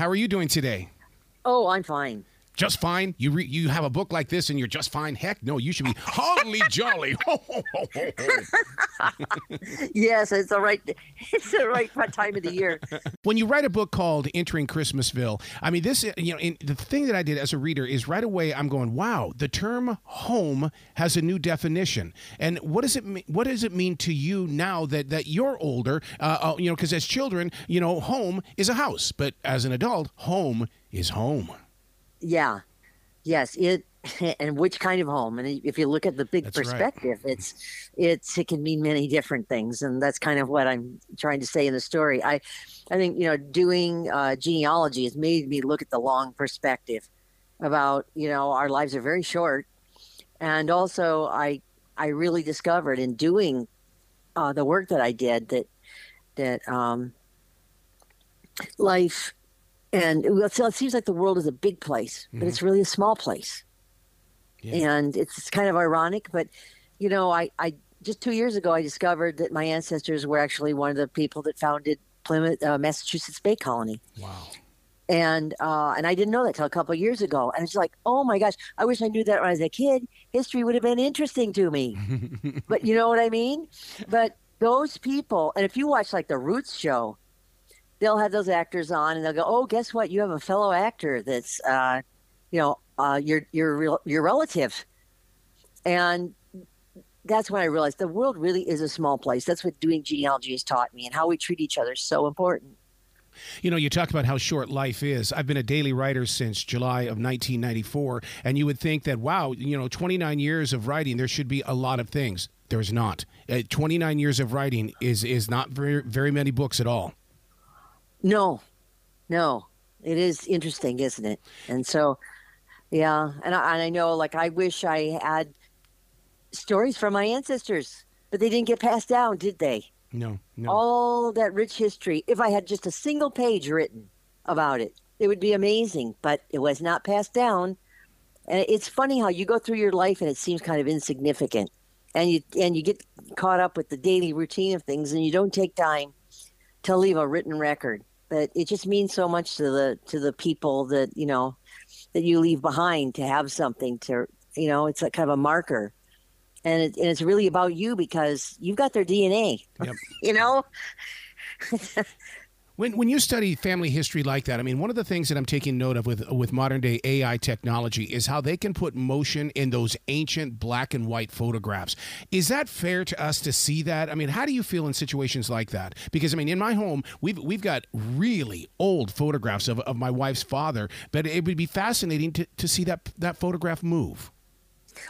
How are you doing today? Oh, I'm fine. Just fine. You re- you have a book like this and you're just fine. Heck, no, you should be holly jolly. Ho, ho, ho, ho, ho. Yes, it's the right. It's the right time of the year. when you write a book called Entering Christmasville, I mean, this, you know, in, the thing that I did as a reader is right away I'm going, wow, the term home has a new definition. And what does it mean? What does it mean to you now that that you're older? Uh, uh, you know, because as children, you know, home is a house, but as an adult, home is home. Yeah, yes. It and which kind of home? And if you look at the big That's right. perspective, it's it's it can mean many different things, and that's kind of what I'm trying to say in the story. I I think you know doing uh, genealogy has made me look at the long perspective about you know our lives are very short, and also I I really discovered in doing uh, the work that I did that that um, life and so it seems like the world is a big place, but it's really a small place. Yeah. And it's, it's kind of ironic, but you know, I, I just two years ago I discovered that my ancestors were actually one of the people that founded Plymouth, uh, Massachusetts Bay Colony, Wow. and uh, and I didn't know that till a couple of years ago. And it's like, oh my gosh, I wish I knew that when I was a kid. History would have been interesting to me. but you know what I mean? But those people, and if you watch like the Roots show, they'll have those actors on, and they'll go, "Oh, guess what? You have a fellow actor that's, uh, you know, uh, your your your relative," and that's when I realized the world really is a small place. That's what doing genealogy has taught me, and how we treat each other is so important. You know, you talk about how short life is. I've been a daily writer since July of 1994, and you would think that, wow, you know, 29 years of writing, there should be a lot of things. There's not. Uh, 29 years of writing is is not very very many books at all. No, no, it is interesting, isn't it? And so, yeah, and I, and I know, like, I wish I had stories from my ancestors, but they didn't get passed down, did they? No, no. All that rich history. If I had just a single page written about it, it would be amazing, but it was not passed down. And it's funny how you go through your life and it seems kind of insignificant. And you and you get caught up with the daily routine of things and you don't take time to leave a written record. But it just means so much to the to the people that, you know, that you leave behind to have something to you know, it's a kind of a marker. And, it, and it's really about you because you've got their DNA. Yep. You know? When, when you study family history like that, I mean, one of the things that I'm taking note of with with modern day AI technology is how they can put motion in those ancient black and white photographs. Is that fair to us to see that? I mean, how do you feel in situations like that? Because I mean, in my home, we've we've got really old photographs of, of my wife's father, but it would be fascinating to, to see that that photograph move.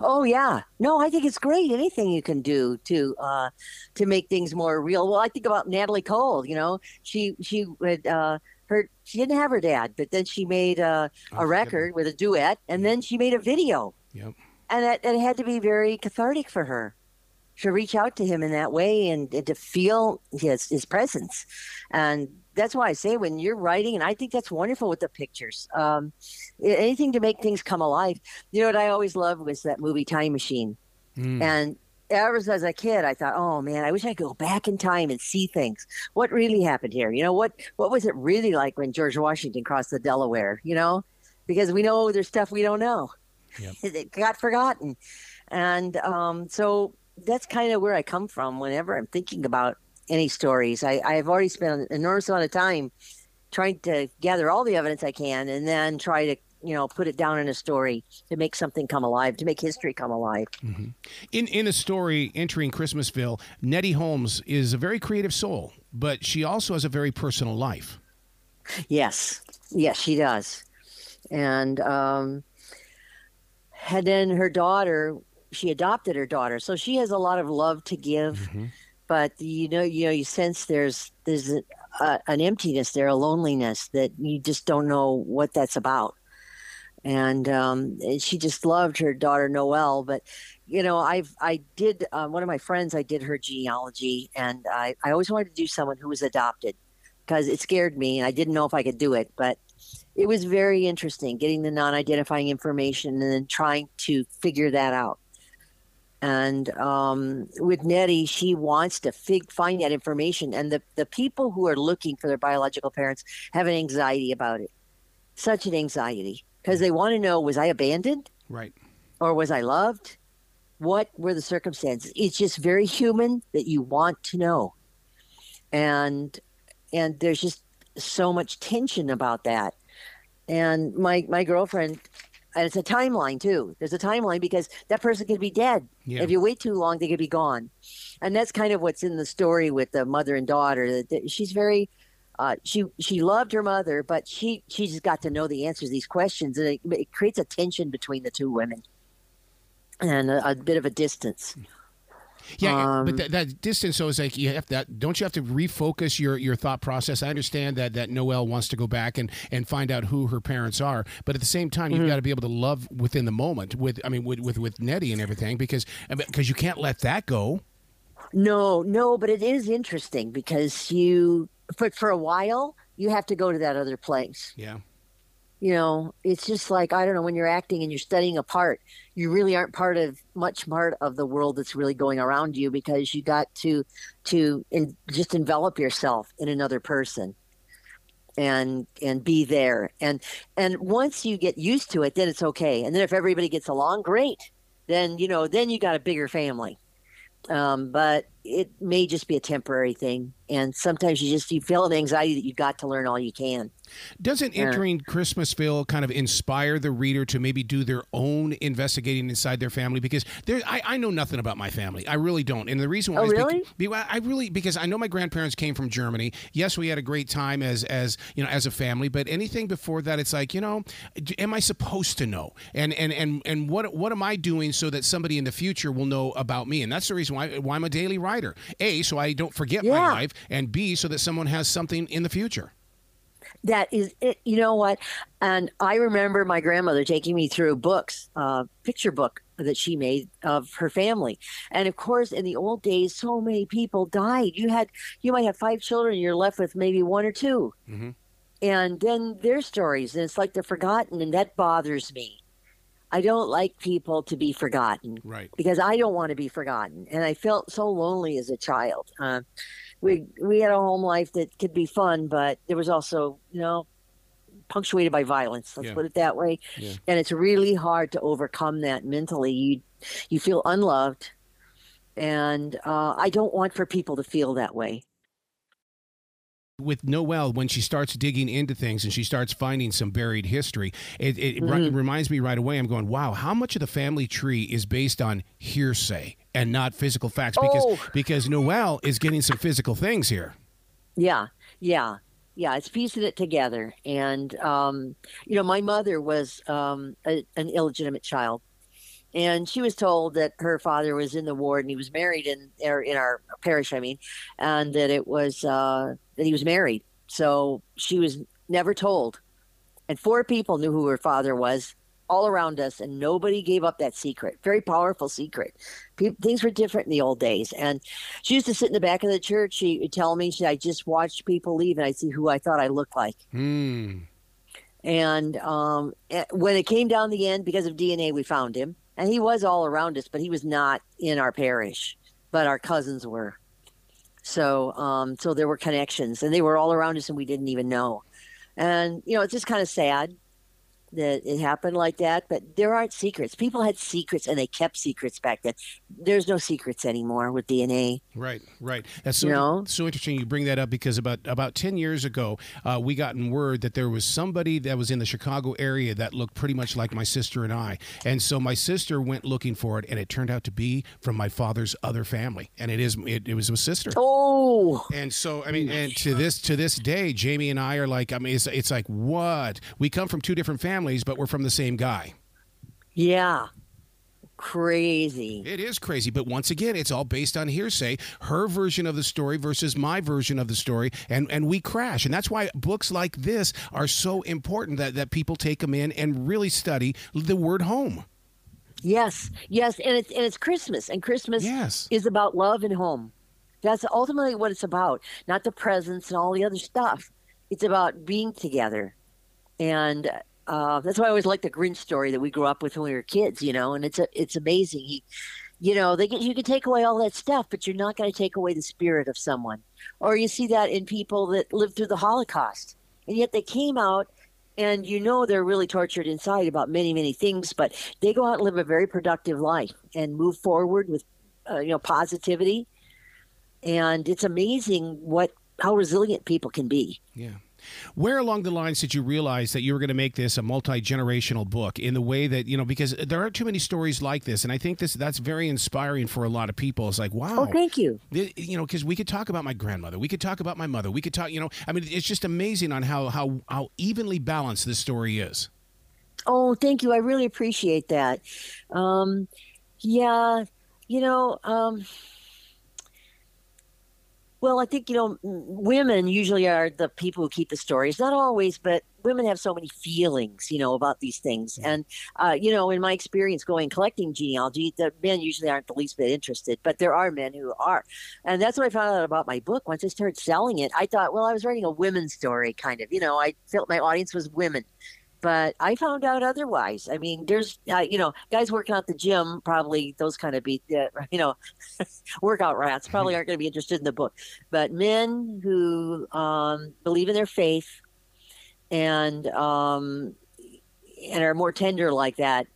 Oh yeah, no, I think it's great. Anything you can do to uh, to make things more real. Well, I think about Natalie Cole. You know, she she would uh, her she didn't have her dad, but then she made a, Oh, a record with a duet, and then she made a video, Yep. and it, it had to be very cathartic for her to reach out to him in that way and, and to feel his his presence, and that's why I say when you're writing, and I think that's wonderful with the pictures. Um, anything to make things come alive. You know what I always loved was that movie Time Machine. Mm. And ever as a kid, I thought, oh man, I wish I could go back in time and see things. What really happened here? You know, what what was it really like when George Washington crossed the Delaware? You know, because we know there's stuff we don't know. Yep. It got forgotten, and um, so that's kind of where I come from whenever I'm thinking about any stories. I, I've already spent an enormous amount of time trying to gather all the evidence I can, and then try to you know put it down in a story to make something come alive, to make history come alive. In in a story entering Christmasville, Nettie Holmes is a very creative soul, but she also has a very personal life. Yes, yes, she does. And um, and then her daughter, she adopted her daughter, so she has a lot of love to give. But you know, you know, you sense there's there's a, an emptiness there, a loneliness that you just don't know what that's about. And, um, and she just loved her daughter Noel. But you know, I've I did uh, one of my friends. I did her genealogy, and I I always wanted to do someone who was adopted because it scared me and I didn't know if I could do it. But it was very interesting getting the non identifying information and then trying to figure that out. And um, with Nettie, she wants to fig- find that information. And the, the people who are looking for their biological parents have an anxiety about it. such an anxiety because they want to know was I abandoned? Right. Or was I loved? What were the circumstances? It's just very human that you want to know. And and there's just so much tension about that. And my my girlfriend and it's a timeline too. There's a timeline because that person could be dead. Yeah. If you wait too long, they could be gone. And that's kind of what's in the story with the mother and daughter. That she's very uh, she she loved her mother, but she she just got to know the answers to these questions, and it, it creates a tension between the two women, and a, a bit of a distance. Yeah, um, but that, that, distance, so is like you have that. Don't you have to refocus your your thought process? I understand that that Noel wants to go back and and find out who her parents are, but at the same time, you've mm-hmm. got to be able to love within the moment. With I mean, with with, with Nettie and everything, because because you can't let that go. No, no, but it is interesting because you but for a while you have to go to that other place. Yeah. You know, it's just like I don't know when you're acting and you're studying a part, you really aren't part of much part of the world that's really going around you because you got to to in, just envelop yourself in another person and and be there. And and once you get used to it then it's okay. And then if everybody gets along great. Then you know then you got a bigger family. Um, but it may just be a temporary thing and sometimes you just you feel an anxiety that you've got to learn all you can doesn't entering Christmasville kind of inspire the reader to maybe do their own investigating inside their family? Because there, I, I know nothing about my family. I really don't. And the reason why oh, is really? Because, I really because I know my grandparents came from Germany. Yes, we had a great time as as you know as a family. But anything before that, it's like you know, am I supposed to know? And and and and what what am I doing so that somebody in the future will know about me? And that's the reason why why I'm a daily writer. A, so I don't forget yeah. my life, and B, so that someone has something in the future. That is it, you know what? And i remember my grandmother taking me through books uh, picture book that she made of her family. And of course in the old days so many people died. You had you might have five children you're left with maybe one or 2 mm-hmm. and then their stories and it's like they're forgotten and that bothers me I don't like people to be forgotten, right? Because I don't want to be forgotten, and I felt so lonely as a child. Uh, we we had a home life that could be fun, but there was also you know punctuated by violence. Let's yeah. put it that way. Yeah. And it's really hard to overcome that mentally. You you feel unloved, and uh, I don't want for people to feel that way with Noel, when she starts digging into things and she starts finding some buried history, it, it mm-hmm. reminds me right away. I'm going, wow, how much of the family tree is based on hearsay and not physical facts? Because oh. because Noel is getting some physical things here. Yeah, yeah, yeah. It's piecing it together, and um, you know, my mother was um, a, an illegitimate child and she was told that her father was in the ward and he was married in in our parish i mean and that it was uh, that he was married. So she was never told. And four people knew who her father was all around us and nobody gave up that secret. Very powerful secret. People, things were different in the old days. And she used to sit in the back of the church. She would tell me she i just watched people leave and i see who i thought i looked like. Mm. and um, eh, when it came down the end because of dna we found him. And he was all around us, but he was not in our parish, but our cousins were. So, um, so there were connections, and they were all around us, and we didn't even know. And you know, it's just kind of sad that it happened like that, but there aren't secrets. People had secrets and they kept secrets back then. There's no secrets anymore with DNA. Right, right. That's so, you know? so interesting you bring that up because about about 10 years ago, uh, we gotten word that there was somebody that was in the Chicago area that looked pretty much like my sister and I. And so my sister went looking for it and it turned out to be from my father's other family. And it is it, it was a sister. Oh. And so I mean and to this to this day Jamie and I are like I mean it's it's like what? We come from two different families families, but we're from the same guy. Yeah. Crazy. It is crazy, but once again, it's all based on hearsay. Her version of the story versus my version of the story, and and we crash. And that's why books like this are so important that that people take them in and really study the word home. Yes, yes, and it's and it's Christmas, and Christmas yes. is about love and home. That's ultimately what it's about, not the presents and all the other stuff. It's about being together, and uh, that's why I always like the Grinch story that we grew up with when we were kids, you know. And it's a, it's amazing. He, you know, they get, you can take away all that stuff, but you're not going to take away the spirit of someone. Or you see that in people that lived through the Holocaust, and yet they came out and you know they're really tortured inside about many many things but they go out and live a very productive life and move forward with uh, you know positivity and it's amazing what how resilient people can be yeah where along the lines did you realize that you were going to make this a multi-generational book in the way that you know because there aren't too many stories like this and i think this that's very inspiring for a lot of people. It's like wow. Oh thank you. You know because we could talk about my grandmother we could talk about my mother we could talk you know i mean it's just amazing on how how how evenly balanced this story is. Oh thank you. I really appreciate that. Um yeah you know um well, I think, you know, women usually are the people who keep the stories. Not always, but women have so many feelings, you know, about these things. And, uh, you know, in my experience going collecting genealogy, the men usually aren't the least bit interested, but there are men who are. And that's what I found out about my book. Once I started selling it, I thought, well, I was writing a women's story, kind of. You know, I felt my audience was women but I found out otherwise. I mean, there's, uh, you know, guys working out the gym, probably those kind of be, uh, you know, workout rats probably aren't going to be interested in the book. But men who um, believe in their faith and um, and are more tender like that,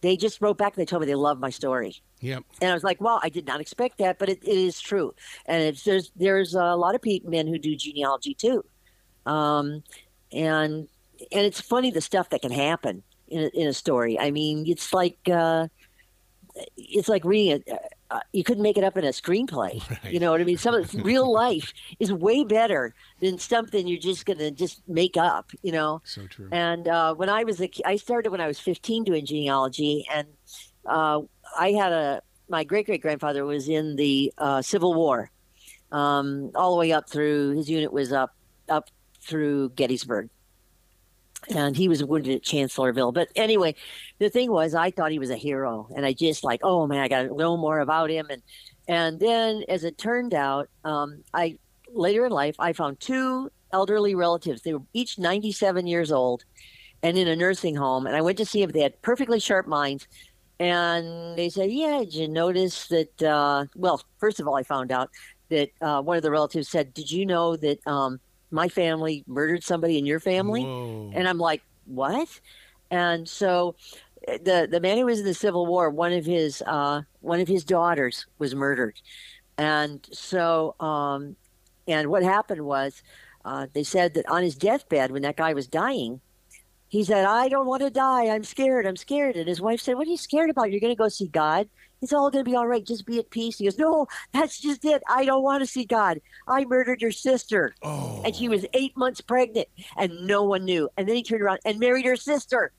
they just wrote back. and They told me they love my story. Yep. And I was like, well, I did not expect that, but it, it is true. And it's, there's there's a lot of men who do genealogy too. Um, and and it's funny the stuff that can happen in a, in a story. I mean, it's like uh, it's like reading it. Uh, you couldn't make it up in a screenplay. Right. You know what I mean? Some of real life is way better than something you're just gonna just make up. You know. So true. And uh, when I was a, I started when I was 15 doing genealogy, and uh, I had a my great great grandfather was in the uh, Civil War, um, all the way up through his unit was up up through Gettysburg and he was wounded at Chancellorsville. But anyway, the thing was, I thought he was a hero, and I just like, oh man, I got to know more about him. And and then, as it turned out, um, I later in life I found two elderly relatives. They were each 97 years old, and in a nursing home. And I went to see if they had perfectly sharp minds. And they said, "Yeah, did you notice that?" Uh, well, first of all, I found out that uh, one of the relatives said, "Did you know that?" Um, my family murdered somebody in your family? Whoa. and i'm like what? And so eh, the the man who was in the civil war one of his uh, one of his daughters was murdered. And so um, and what happened was uh, they said that on his deathbed when that guy was dying he said i don't want to die i'm scared i'm scared and his wife said what are you scared about you're going to go see god it's all going to be all right. Just be at peace. He goes, No, that's just it. I don't want to see God. I murdered your sister. Oh. And she was eight months pregnant, and no one knew. And then he turned around and married her sister.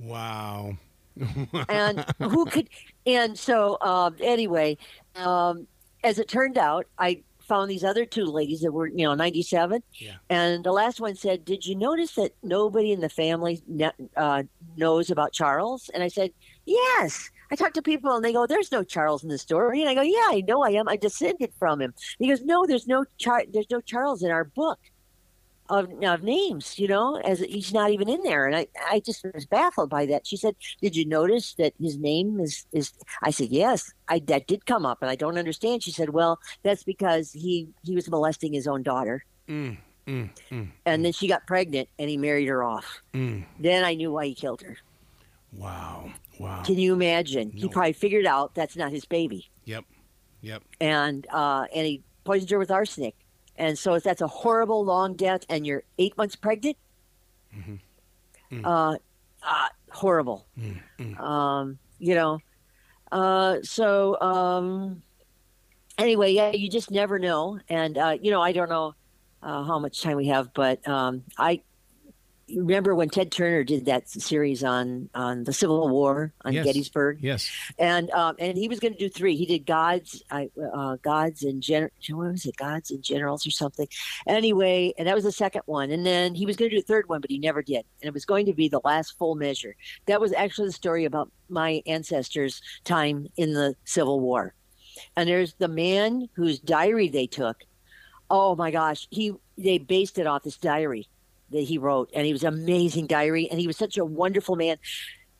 Wow. and who could? And so, um, anyway, um, as it turned out, I found these other two ladies that were, you know, 97. Yeah. And the last one said, Did you notice that nobody in the family uh, knows about Charles? And I said, Yes. I talk to people and they go, "There's no Charles in the story," and I go, "Yeah, I know I am. I descended from him." he goes, "No, there's no Char- there's no Charles in our book of, of names. You know, as he's not even in there." And I I just was baffled by that. She said, "Did you notice that his name is is?" I said, "Yes, I that did come up, and I don't understand." She said, "Well, that's because he he was molesting his own daughter." Mm. Mm, mm, and then she got pregnant and he married her off. Mm. Then I knew why he killed her. Wow. Wow. Can you imagine? No. He probably figured out that's not his baby. Yep. Yep. And uh, and he poisoned her with arsenic. And so if that's a horrible long death and you're eight months pregnant, mm-hmm. mm. uh, uh, horrible. Mm, mm. Um, you know. Uh, so um, anyway, yeah, you just never know. And uh, you know, I don't know uh, how much time we have, but um, I remember when Ted Turner did that series on on the Civil War on yes. Gettysburg? Yes. And um, and he was going to do three. He did gods, uh, gods and gen. What was it? Gods and generals or something. Anyway, and that was the second one. And then he was going to do a third one, but he never did. And it was going to be the last full measure. That was actually the story about my ancestors' time in the Civil War. And there's the man whose diary they took. Oh my gosh, he they based it off this diary that he wrote, and he was an amazing diary, and he was such a wonderful man,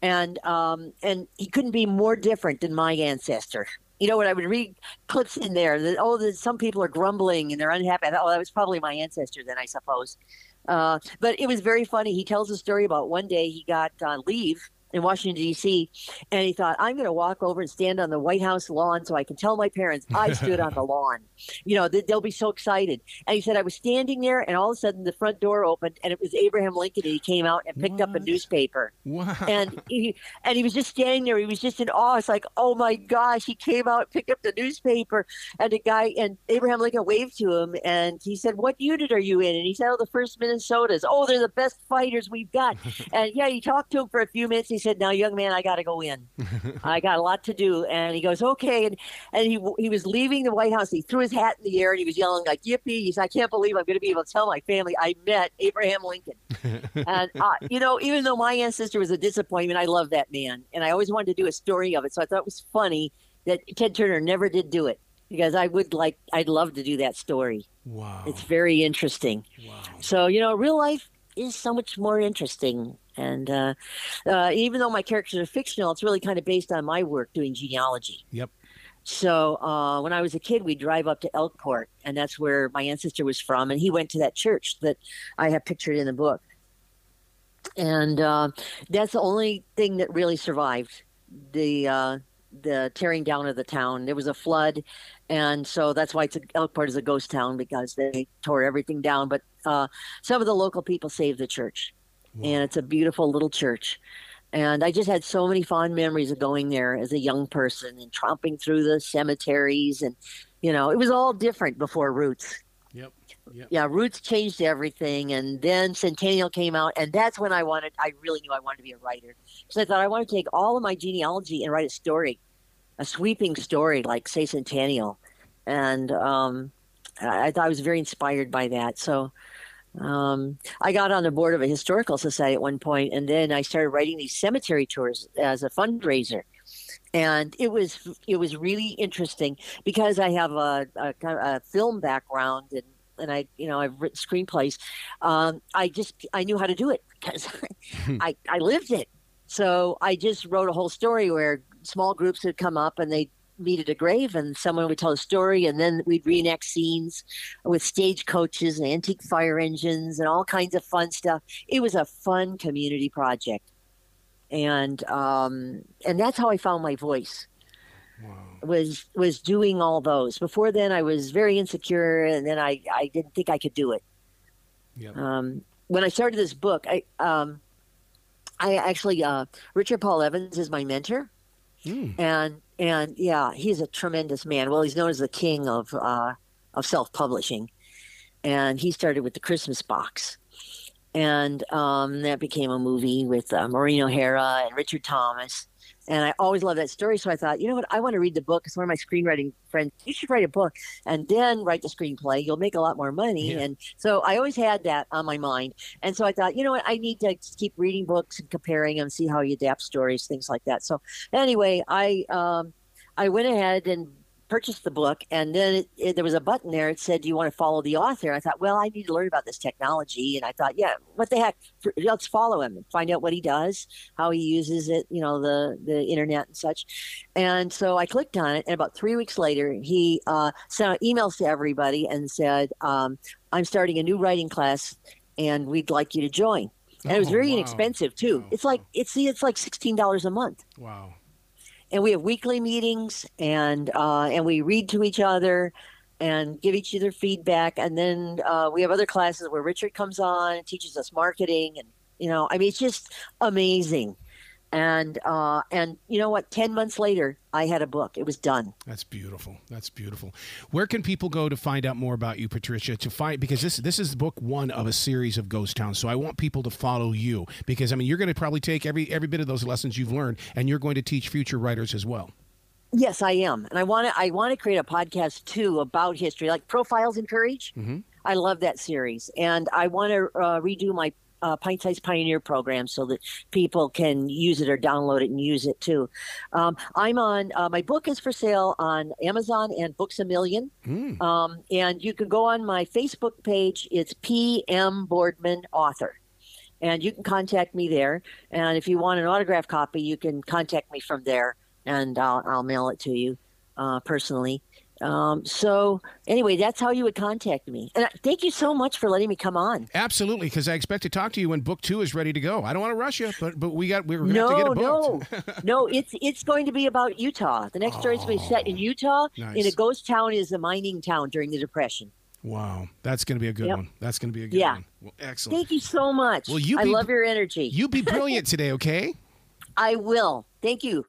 and um, and he couldn't be more different than my ancestor. You know, when I would read clips in there, that oh, that some people are grumbling and they're unhappy. I thought, oh, that was probably my ancestor then, I suppose. Uh, but it was very funny. He tells a story about one day he got uh, leave in Washington D.C. and he thought I'm going to walk over and stand on the White House lawn so I can tell my parents I stood on the lawn. You know, they'll be so excited. And he said I was standing there and all of a sudden the front door opened and it was Abraham Lincoln and he came out and picked what? up a newspaper. Wow. And he and he was just standing there. He was just in awe. It's like, oh my gosh, he came out, picked up the newspaper, and the guy and Abraham Lincoln waved to him and he said, "What unit are you in?" And he said, "Oh, the First Minnesotas. Oh, they're the best fighters we've got." and yeah, he talked to him for a few minutes. He said, "Now, young man, I got to go in. I got a lot to do." And he goes, "Okay." And and he he was leaving the White House. He threw his hat in the air and he was yelling like, "Yippee!" He said, "I can't believe I'm going to be able to tell my family I met Abraham Lincoln." and uh, you know, even though my ancestor was a disappointment, I love that man, and I always wanted to do a story of it. So I thought it was funny that Ted Turner never did do it because I would like, I'd love to do that story. Wow, it's very interesting. Wow. So you know, real life is so much more interesting. And uh, uh, even though my characters are fictional, it's really kind of based on my work doing genealogy. Yep. So uh, when I was a kid, we'd drive up to Elkport, and that's where my ancestor was from. And he went to that church that I have pictured in the book. And uh, that's the only thing that really survived the uh, the tearing down of the town. There was a flood, and so that's why it's a, Elkport is a ghost town because they tore everything down. But uh, some of the local people saved the church, wow. and it's a beautiful little church. And I just had so many fond memories of going there as a young person and tromping through the cemeteries. And, you know, it was all different before Roots. Yep. Yep. Yeah, Roots changed everything. And then Centennial came out. And that's when I wanted, I really knew I wanted to be a writer. So I thought I want to take all of my genealogy and write a story, a sweeping story like, say, Centennial. And um, I, I thought I was very inspired by that. So, um, I got on the board of a historical society at one point, and then I started writing these cemetery tours as a fundraiser. And it was it was really interesting because I have a, a, a film background and and I, you know, I've written screenplays. Um, I just I knew how to do it because I I lived it. So I just wrote a whole story where small groups would come up and they meet at a grave and someone would tell a story and then we'd reenact scenes with stage coaches and antique fire engines and all kinds of fun stuff it was a fun community project and um, and that's how i found my voice wow. was was doing all those before then i was very insecure and then i i didn't think i could do it yep. um, when i started this book i um, i actually uh, richard paul evans is my mentor mm. and and yeah, he's a tremendous man. Well, he's known as the king of uh, of self publishing, and he started with the Christmas box, and um, that became a movie with uh, Maureen O'Hara and Richard Thomas, and I always loved that story. So I thought, you know what? I want to read the book. It's one of my screenwriting friends. You should write a book and then write the screenplay. You'll make a lot more money. Yeah. And so I always had that on my mind. And so I thought, you know what? I need to keep reading books and comparing them, see how you adapt stories, things like that. So anyway, I um, I went ahead and purchased the book, and then it, it, there was a button there. It said, "Do you want to follow the author?" I thought, well, I need to learn about this technology, and I thought, yeah, what the heck? Let's follow him and find out what he does, how he uses it, you know, the the internet and such. And so I clicked on it, and about three weeks later, he uh, sent out emails to everybody and said, um, "I'm starting a new writing class, and we'd like you to join." And oh, it was oh, very wow. inexpensive too. Wow. It's like it's it's like sixteen dollars a month. Wow and we have weekly meetings and uh, and we read to each other and give each other feedback. And then uh, we have other classes where richard comes on and teaches us marketing and you know i mean it's just amazing and uh, and you know what? Ten months later, I had a book. It was done. That's beautiful. That's beautiful. Where can people go to find out more about you, Patricia? To find because this this is book one of a series of ghost towns. So I want people to follow you because I mean you're going to probably take every every bit of those lessons you've learned, and you're going to teach future writers as well. Yes, I am, and I want to I want to create a podcast too about history, like Profiles in Courage. Mm-hmm. I love that series, and I want to uh, redo my uh, Pint Size Pioneer program so that people can use it or download it and use it too. Um, I'm on, uh, my book is for sale on Amazon and Books a Million. Mm. Um, and you can go on my Facebook page. It's PM Boardman Author. And you can contact me there. And if you want an autograph copy, you can contact me from there and I'll, I'll mail it to you uh, personally. Um, so anyway, that's how you would contact me. And I, thank you so much for letting me come on. Absolutely, because I expect to talk to you when book two is ready to go. I don't want to rush you, but but we got we're going to have to get it No, booked. no, no. It's it's going to be about Utah. The next story is going to be set in Utah in a Oh, ghost town is a mining town during the Depression. Wow, that's going to be a good Yep. one. That's going to be a good Yeah. one. Well, excellent. Thank you so much. Well, you I be- love your energy. You be brilliant today, okay? I will. Thank you.